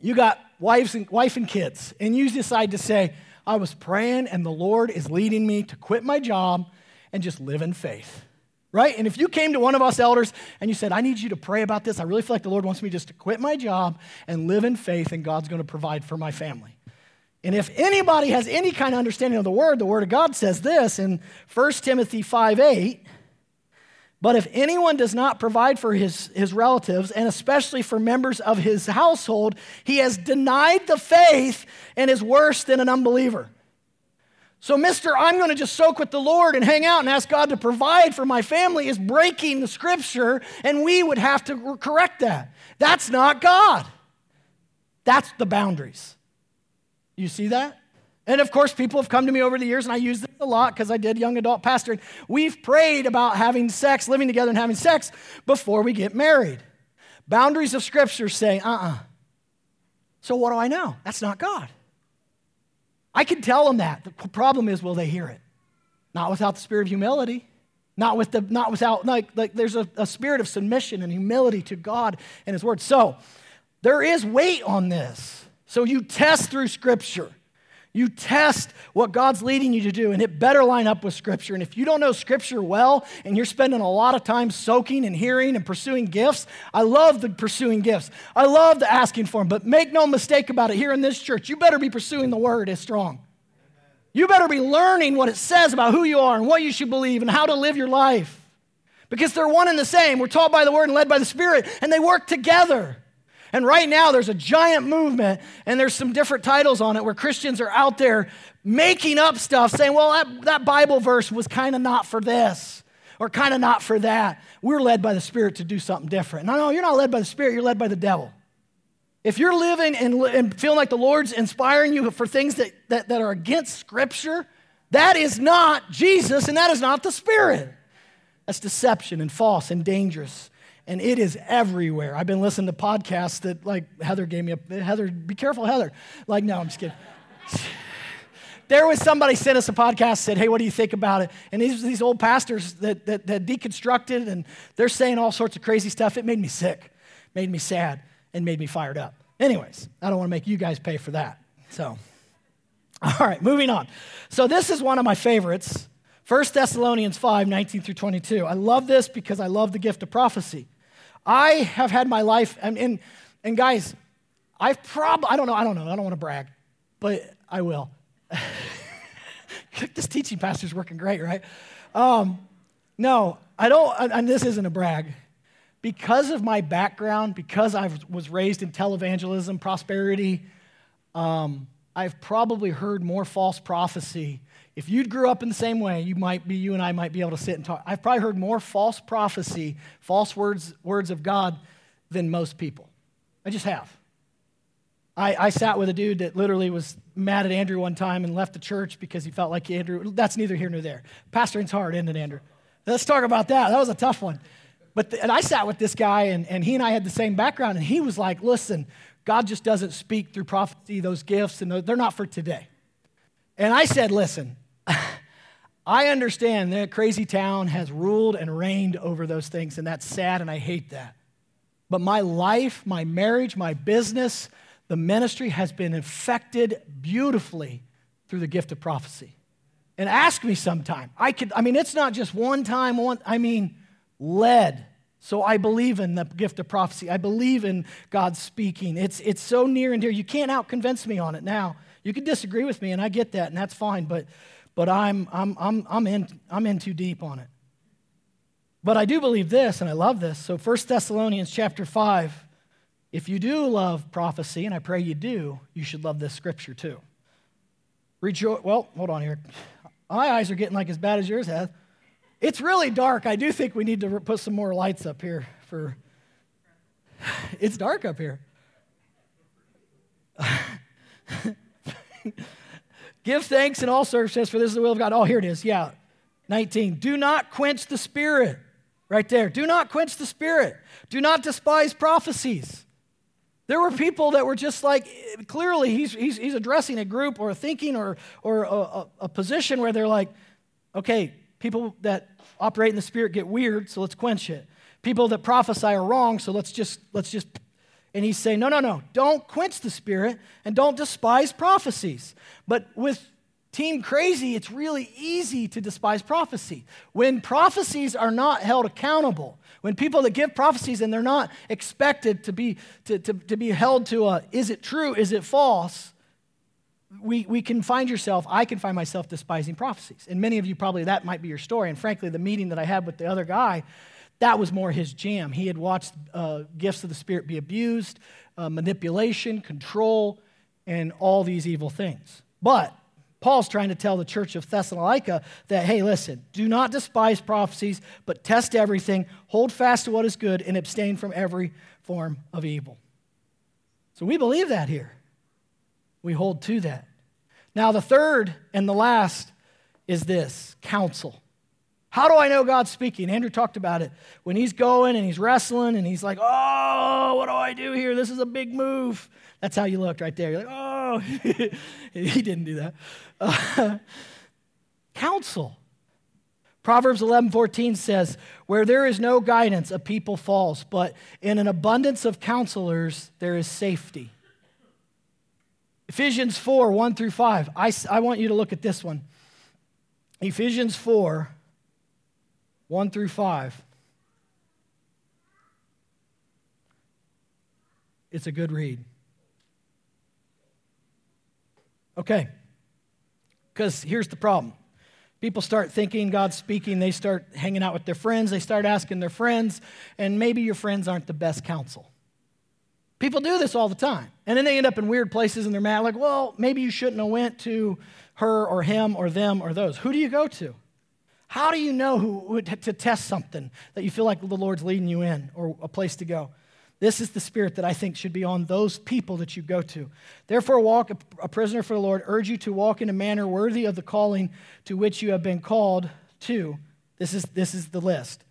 you got wives and, wife and kids, and you decide to say, I was praying, and the Lord is leading me to quit my job and just live in faith. Right? And if you came to one of us elders and you said, I need you to pray about this, I really feel like the Lord wants me just to quit my job and live in faith, and God's going to provide for my family. And if anybody has any kind of understanding of the word, the word of God says this in 1 Timothy 5 8. But if anyone does not provide for his, his relatives, and especially for members of his household, he has denied the faith and is worse than an unbeliever. So, Mr. I'm going to just soak with the Lord and hang out and ask God to provide for my family is breaking the scripture, and we would have to correct that. That's not God. That's the boundaries. You see that? And of course, people have come to me over the years, and I use this a lot because I did young adult pastoring. We've prayed about having sex, living together, and having sex before we get married. Boundaries of Scripture say, uh uh-uh. uh So what do I know? That's not God. I can tell them that. The problem is, will they hear it? Not without the spirit of humility. Not, with the, not without, like, like there's a, a spirit of submission and humility to God and His Word. So there is weight on this. So you test through Scripture. You test what God's leading you to do, and it better line up with Scripture. And if you don't know Scripture well and you're spending a lot of time soaking and hearing and pursuing gifts, I love the pursuing gifts. I love the asking for them. But make no mistake about it, here in this church, you better be pursuing the Word as strong. You better be learning what it says about who you are and what you should believe and how to live your life. Because they're one and the same. We're taught by the Word and led by the Spirit, and they work together. And right now, there's a giant movement, and there's some different titles on it where Christians are out there making up stuff, saying, well, that, that Bible verse was kind of not for this or kind of not for that. We're led by the Spirit to do something different. No, no, you're not led by the Spirit, you're led by the devil. If you're living and, and feeling like the Lord's inspiring you for things that, that, that are against Scripture, that is not Jesus and that is not the Spirit. That's deception and false and dangerous and it is everywhere. I've been listening to podcasts that, like, Heather gave me a, Heather, be careful, Heather. Like, no, I'm just kidding. there was somebody sent us a podcast, said, hey, what do you think about it? And these, these old pastors that, that, that deconstructed, and they're saying all sorts of crazy stuff. It made me sick, made me sad, and made me fired up. Anyways, I don't want to make you guys pay for that. So, all right, moving on. So this is one of my favorites. 1 Thessalonians 5, 19 through 22. I love this because I love the gift of prophecy. I have had my life, and, and, and guys, I've probably, I don't know, I don't know, I don't want to brag, but I will. this teaching pastor is working great, right? Um, no, I don't, and this isn't a brag. Because of my background, because I was raised in televangelism, prosperity, um, I've probably heard more false prophecy if you'd grew up in the same way, you might be, you and I might be able to sit and talk. I've probably heard more false prophecy, false words, words of God than most people. I just have. I, I sat with a dude that literally was mad at Andrew one time and left the church because he felt like Andrew, that's neither here nor there. Pastoring's hard, isn't it, Andrew? Let's talk about that. That was a tough one. But the, and I sat with this guy, and, and he and I had the same background, and he was like, listen, God just doesn't speak through prophecy, those gifts, and they're not for today. And I said, listen, I understand that crazy town has ruled and reigned over those things, and that's sad, and I hate that. But my life, my marriage, my business, the ministry has been affected beautifully through the gift of prophecy. And ask me sometime. I could, I mean, it's not just one time, one, I mean, led. So I believe in the gift of prophecy. I believe in God speaking. It's, it's so near and dear. You can't out convince me on it now. You can disagree with me, and I get that, and that's fine, but, but I'm, I'm, I'm, I'm, in, I'm in too deep on it. But I do believe this, and I love this. So 1 Thessalonians chapter 5, if you do love prophecy, and I pray you do, you should love this scripture too. Rejoice. Well, hold on here. My eyes are getting like as bad as yours have. It's really dark. I do think we need to put some more lights up here for. It's dark up here. Give thanks in all circumstances, for this is the will of God. Oh, here it is. Yeah. 19. Do not quench the spirit. Right there. Do not quench the spirit. Do not despise prophecies. There were people that were just like, clearly, he's, he's, he's addressing a group or a thinking or, or a, a, a position where they're like, okay, people that operate in the spirit get weird, so let's quench it. People that prophesy are wrong, so let's just, let's just, and he's saying, no, no, no, don't quench the spirit and don't despise prophecies. But with Team Crazy, it's really easy to despise prophecy. When prophecies are not held accountable, when people that give prophecies and they're not expected to be, to, to, to be held to a is it true, is it false, we, we can find yourself, I can find myself despising prophecies. And many of you probably that might be your story. And frankly, the meeting that I had with the other guy, that was more his jam. He had watched uh, gifts of the Spirit be abused, uh, manipulation, control, and all these evil things. But Paul's trying to tell the church of Thessalonica that, hey, listen, do not despise prophecies, but test everything, hold fast to what is good, and abstain from every form of evil. So we believe that here. We hold to that. Now, the third and the last is this counsel. How do I know God's speaking? Andrew talked about it. When he's going and he's wrestling and he's like, oh, what do I do here? This is a big move. That's how you looked right there. You're like, oh, he didn't do that. Uh, counsel. Proverbs 11:14 says, "Where there is no guidance, a people falls, but in an abundance of counselors there is safety." Ephesians 4, 1 through 5. I, I want you to look at this one. Ephesians 4, 1 through 5. It's a good read. Okay. Because here's the problem people start thinking God's speaking, they start hanging out with their friends, they start asking their friends, and maybe your friends aren't the best counsel. People do this all the time. And then they end up in weird places and they're mad, like, well, maybe you shouldn't have went to her or him or them or those. Who do you go to? How do you know who to test something that you feel like the Lord's leading you in or a place to go? This is the spirit that I think should be on those people that you go to. Therefore, walk a prisoner for the Lord, urge you to walk in a manner worthy of the calling to which you have been called to. This is, this is the list.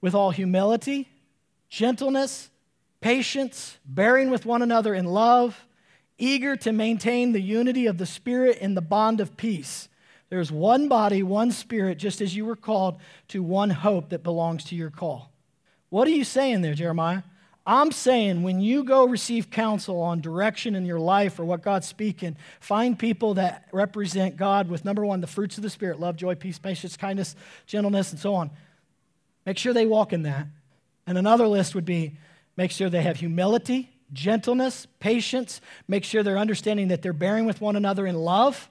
With all humility, gentleness, patience, bearing with one another in love, eager to maintain the unity of the Spirit in the bond of peace. There's one body, one Spirit, just as you were called to one hope that belongs to your call. What are you saying there, Jeremiah? I'm saying when you go receive counsel on direction in your life or what God's speaking, find people that represent God with number one, the fruits of the Spirit love, joy, peace, patience, kindness, gentleness, and so on. Make sure they walk in that. And another list would be Make sure they have humility, gentleness, patience. Make sure they're understanding that they're bearing with one another in love.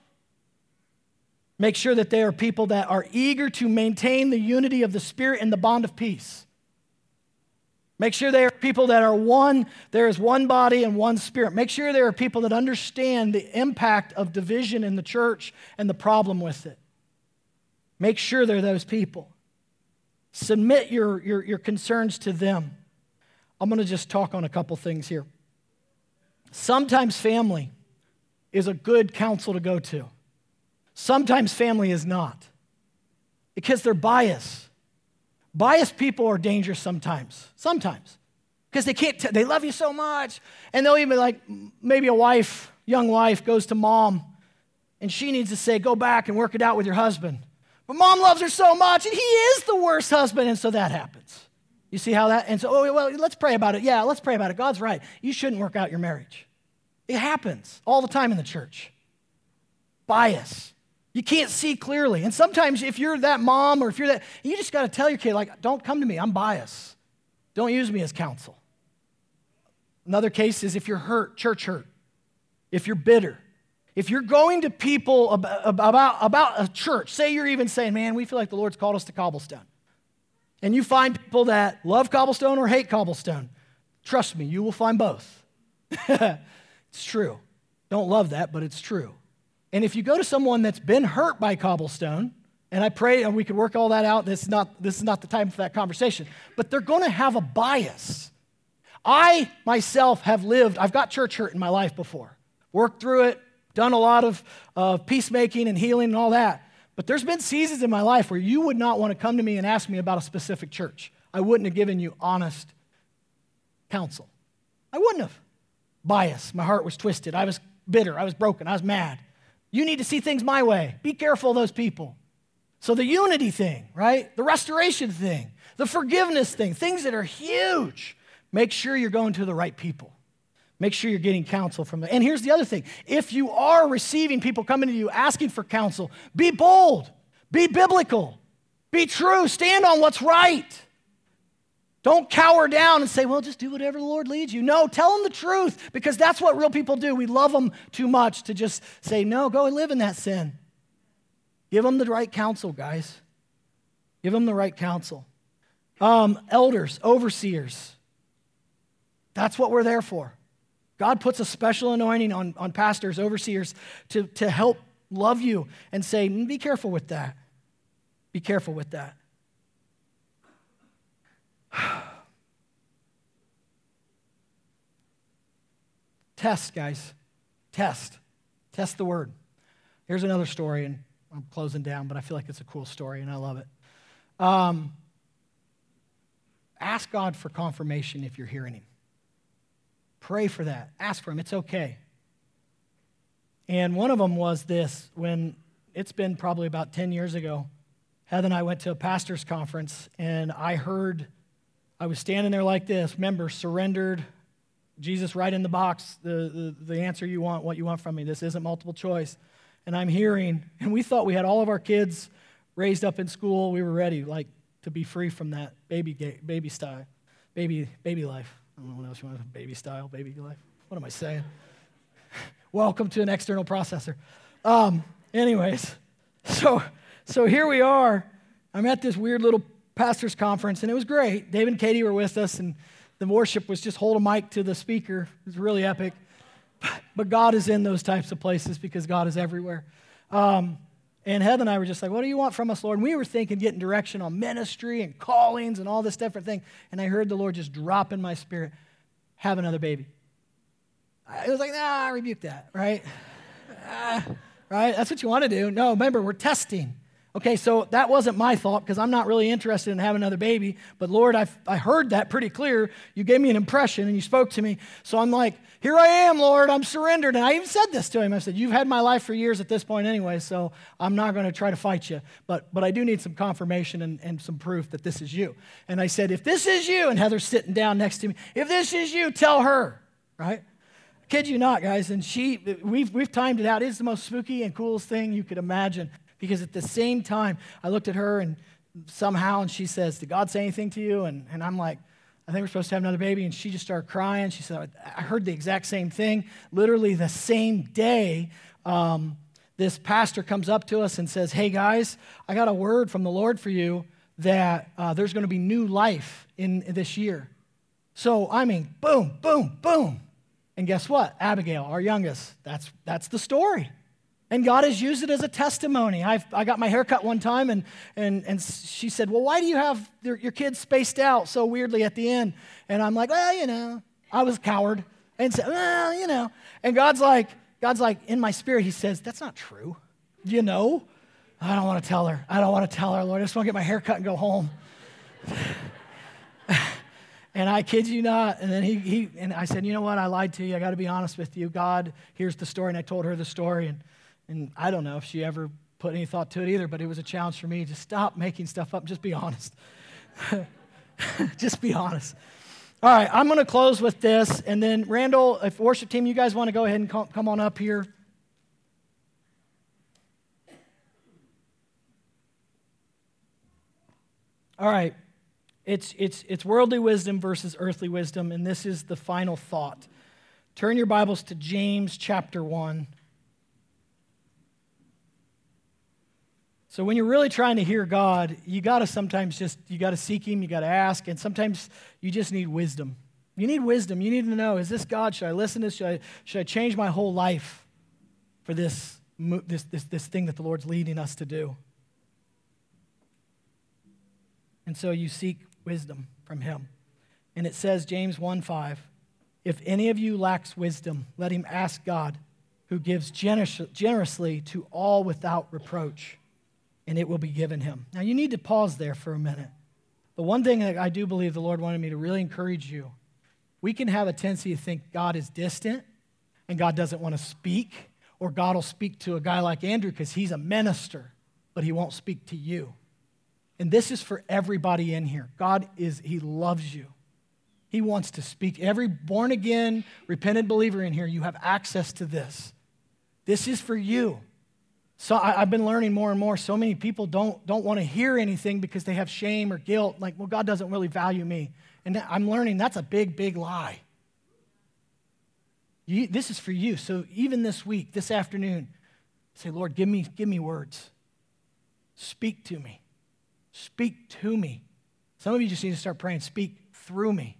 Make sure that they are people that are eager to maintain the unity of the Spirit and the bond of peace. Make sure they are people that are one, there is one body and one spirit. Make sure there are people that understand the impact of division in the church and the problem with it. Make sure they're those people. Submit your, your, your concerns to them. I'm going to just talk on a couple things here. Sometimes family is a good counsel to go to, sometimes family is not because they're biased. Biased people are dangerous sometimes, sometimes, because they can't, t- they love you so much. And they'll even like, maybe a wife, young wife, goes to mom, and she needs to say, go back and work it out with your husband. But mom loves her so much, and he is the worst husband. And so that happens. You see how that? And so, oh, well, let's pray about it. Yeah, let's pray about it. God's right. You shouldn't work out your marriage. It happens all the time in the church. Bias. You can't see clearly. And sometimes if you're that mom or if you're that, you just got to tell your kid, like, don't come to me. I'm biased. Don't use me as counsel. Another case is if you're hurt, church hurt, if you're bitter, if you're going to people about, about, about a church, say you're even saying, man, we feel like the Lord's called us to Cobblestone, and you find people that love Cobblestone or hate Cobblestone, trust me, you will find both. it's true. Don't love that, but it's true. And if you go to someone that's been hurt by Cobblestone, and I pray and we could work all that out, this is not, this is not the time for that conversation, but they're going to have a bias. I myself have lived, I've got church hurt in my life before, worked through it, done a lot of uh, peacemaking and healing and all that. But there's been seasons in my life where you would not want to come to me and ask me about a specific church. I wouldn't have given you honest counsel. I wouldn't have. Bias. My heart was twisted. I was bitter. I was broken. I was mad. You need to see things my way. Be careful of those people. So, the unity thing, right? The restoration thing, the forgiveness thing, things that are huge. Make sure you're going to the right people. Make sure you're getting counsel from them. And here's the other thing if you are receiving people coming to you asking for counsel, be bold, be biblical, be true, stand on what's right. Don't cower down and say, well, just do whatever the Lord leads you. No, tell them the truth because that's what real people do. We love them too much to just say, no, go and live in that sin. Give them the right counsel, guys. Give them the right counsel. Um, elders, overseers. That's what we're there for. God puts a special anointing on, on pastors, overseers, to, to help love you and say, be careful with that. Be careful with that. Test, guys. Test. Test the word. Here's another story, and I'm closing down, but I feel like it's a cool story, and I love it. Um, ask God for confirmation if you're hearing Him. Pray for that. Ask for Him. It's okay. And one of them was this when it's been probably about 10 years ago. Heather and I went to a pastor's conference, and I heard, I was standing there like this members surrendered. Jesus, right in the box, the, the, the answer you want, what you want from me. This isn't multiple choice. And I'm hearing, and we thought we had all of our kids raised up in school. We were ready, like, to be free from that baby, baby style, baby, baby life. I don't know what else you want. Baby style, baby life. What am I saying? Welcome to an external processor. Um, anyways, so so here we are. I'm at this weird little pastors conference, and it was great. Dave and Katie were with us, and the worship was just hold a mic to the speaker. It was really epic. But God is in those types of places because God is everywhere. Um, and Heather and I were just like, what do you want from us, Lord? And we were thinking, getting direction on ministry and callings and all this different thing. And I heard the Lord just drop in my spirit, have another baby. I was like, nah, I rebuke that, right? ah, right? That's what you want to do. No, remember, we're testing. Okay, so that wasn't my thought because I'm not really interested in having another baby. But Lord, I, I heard that pretty clear. You gave me an impression and you spoke to me. So I'm like, here I am, Lord, I'm surrendered. And I even said this to him. I said, You've had my life for years at this point anyway, so I'm not going to try to fight you. But, but I do need some confirmation and, and some proof that this is you. And I said, If this is you, and Heather's sitting down next to me, if this is you, tell her, right? kid you not, guys. And she, we've, we've timed it out. It's the most spooky and coolest thing you could imagine because at the same time, I looked at her and somehow, and she says, Did God say anything to you? And, and I'm like, I think we're supposed to have another baby. And she just started crying. She said, I heard the exact same thing. Literally the same day, um, this pastor comes up to us and says, Hey guys, I got a word from the Lord for you that uh, there's going to be new life in, in this year. So, I mean, boom, boom, boom. And guess what? Abigail, our youngest, that's, that's the story. And God has used it as a testimony. I've, I got my hair cut one time, and, and, and she said, Well, why do you have your, your kids spaced out so weirdly at the end? And I'm like, Well, you know, I was a coward. And said, Well, you know. And God's like, God's like, in my spirit, He says, That's not true. You know? I don't want to tell her. I don't want to tell her, Lord. I just want to get my hair cut and go home. and I kid you not. And then he, he and I said, You know what? I lied to you. I got to be honest with you. God, here's the story. And I told her the story. And and I don't know if she ever put any thought to it either, but it was a challenge for me to stop making stuff up. Just be honest. just be honest. All right, I'm going to close with this. And then, Randall, if worship team, you guys want to go ahead and come on up here. All right, it's, it's, it's worldly wisdom versus earthly wisdom, and this is the final thought. Turn your Bibles to James chapter 1. So when you're really trying to hear God, you got to sometimes just you got to seek him, you got to ask, and sometimes you just need wisdom. You need wisdom. You need to know, is this God? Should I listen to this? Should I, should I change my whole life for this, this, this, this thing that the Lord's leading us to do? And so you seek wisdom from him. And it says, James 1 5, if any of you lacks wisdom, let him ask God, who gives generously to all without reproach and it will be given him. Now, you need to pause there for a minute. The one thing that I do believe the Lord wanted me to really encourage you we can have a tendency to think God is distant and God doesn't want to speak, or God will speak to a guy like Andrew because he's a minister, but he won't speak to you. And this is for everybody in here. God is, He loves you. He wants to speak. Every born again, repentant believer in here, you have access to this. This is for you. So I, have been learning more and more. So many people don't, don't want to hear anything because they have shame or guilt. Like, well, God doesn't really value me. And I'm learning that's a big, big lie. You, this is for you. So even this week, this afternoon, say, Lord, give me, give me words. Speak to me. Speak to me. Some of you just need to start praying, speak through me.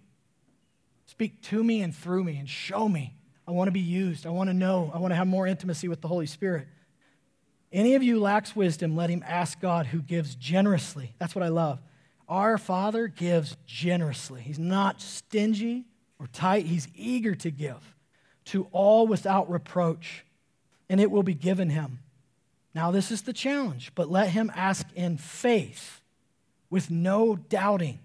Speak to me and through me and show me. I want to be used. I want to know. I want to have more intimacy with the Holy Spirit. Any of you lacks wisdom, let him ask God who gives generously. That's what I love. Our Father gives generously. He's not stingy or tight, he's eager to give to all without reproach, and it will be given him. Now, this is the challenge, but let him ask in faith with no doubting.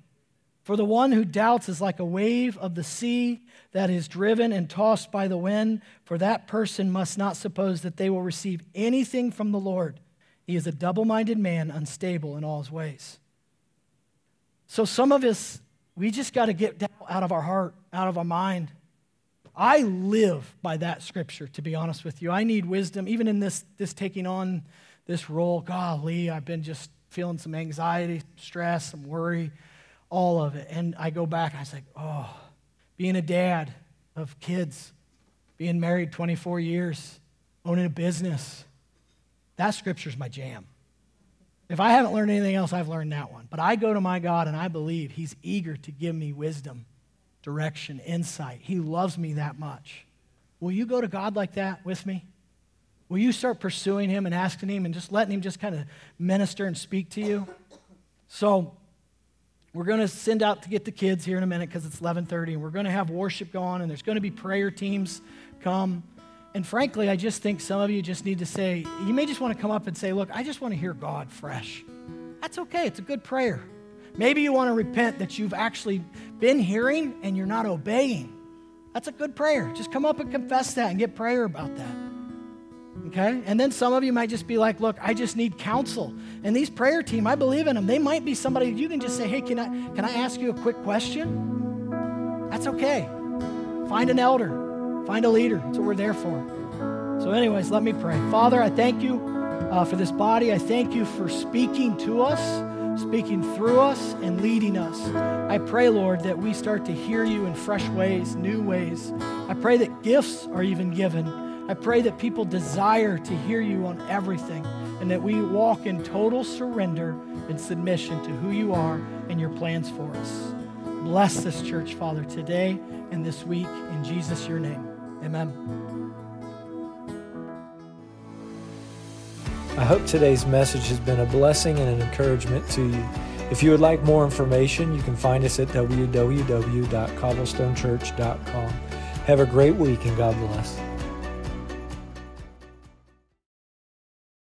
For the one who doubts is like a wave of the sea that is driven and tossed by the wind. For that person must not suppose that they will receive anything from the Lord. He is a double minded man, unstable in all his ways. So, some of us, we just got to get doubt out of our heart, out of our mind. I live by that scripture, to be honest with you. I need wisdom, even in this, this taking on this role. Golly, I've been just feeling some anxiety, stress, some worry all of it. And I go back and I was like, oh, being a dad of kids, being married 24 years, owning a business, that scripture's my jam. If I haven't learned anything else, I've learned that one. But I go to my God and I believe He's eager to give me wisdom, direction, insight. He loves me that much. Will you go to God like that with me? Will you start pursuing Him and asking Him and just letting Him just kind of minister and speak to you? So, we're going to send out to get the kids here in a minute because it's 11:30 and we're going to have worship going and there's going to be prayer teams come. And frankly, I just think some of you just need to say, you may just want to come up and say, "Look, I just want to hear God fresh." That's okay. It's a good prayer. Maybe you want to repent that you've actually been hearing and you're not obeying. That's a good prayer. Just come up and confess that and get prayer about that. Okay? And then some of you might just be like, look, I just need counsel. And these prayer team, I believe in them. They might be somebody you can just say, hey, can I, can I ask you a quick question? That's okay. Find an elder, find a leader. That's what we're there for. So, anyways, let me pray. Father, I thank you uh, for this body. I thank you for speaking to us, speaking through us, and leading us. I pray, Lord, that we start to hear you in fresh ways, new ways. I pray that gifts are even given I pray that people desire to hear you on everything and that we walk in total surrender and submission to who you are and your plans for us. Bless this church, Father, today and this week. In Jesus, your name. Amen. I hope today's message has been a blessing and an encouragement to you. If you would like more information, you can find us at www.cobblestonechurch.com. Have a great week and God bless.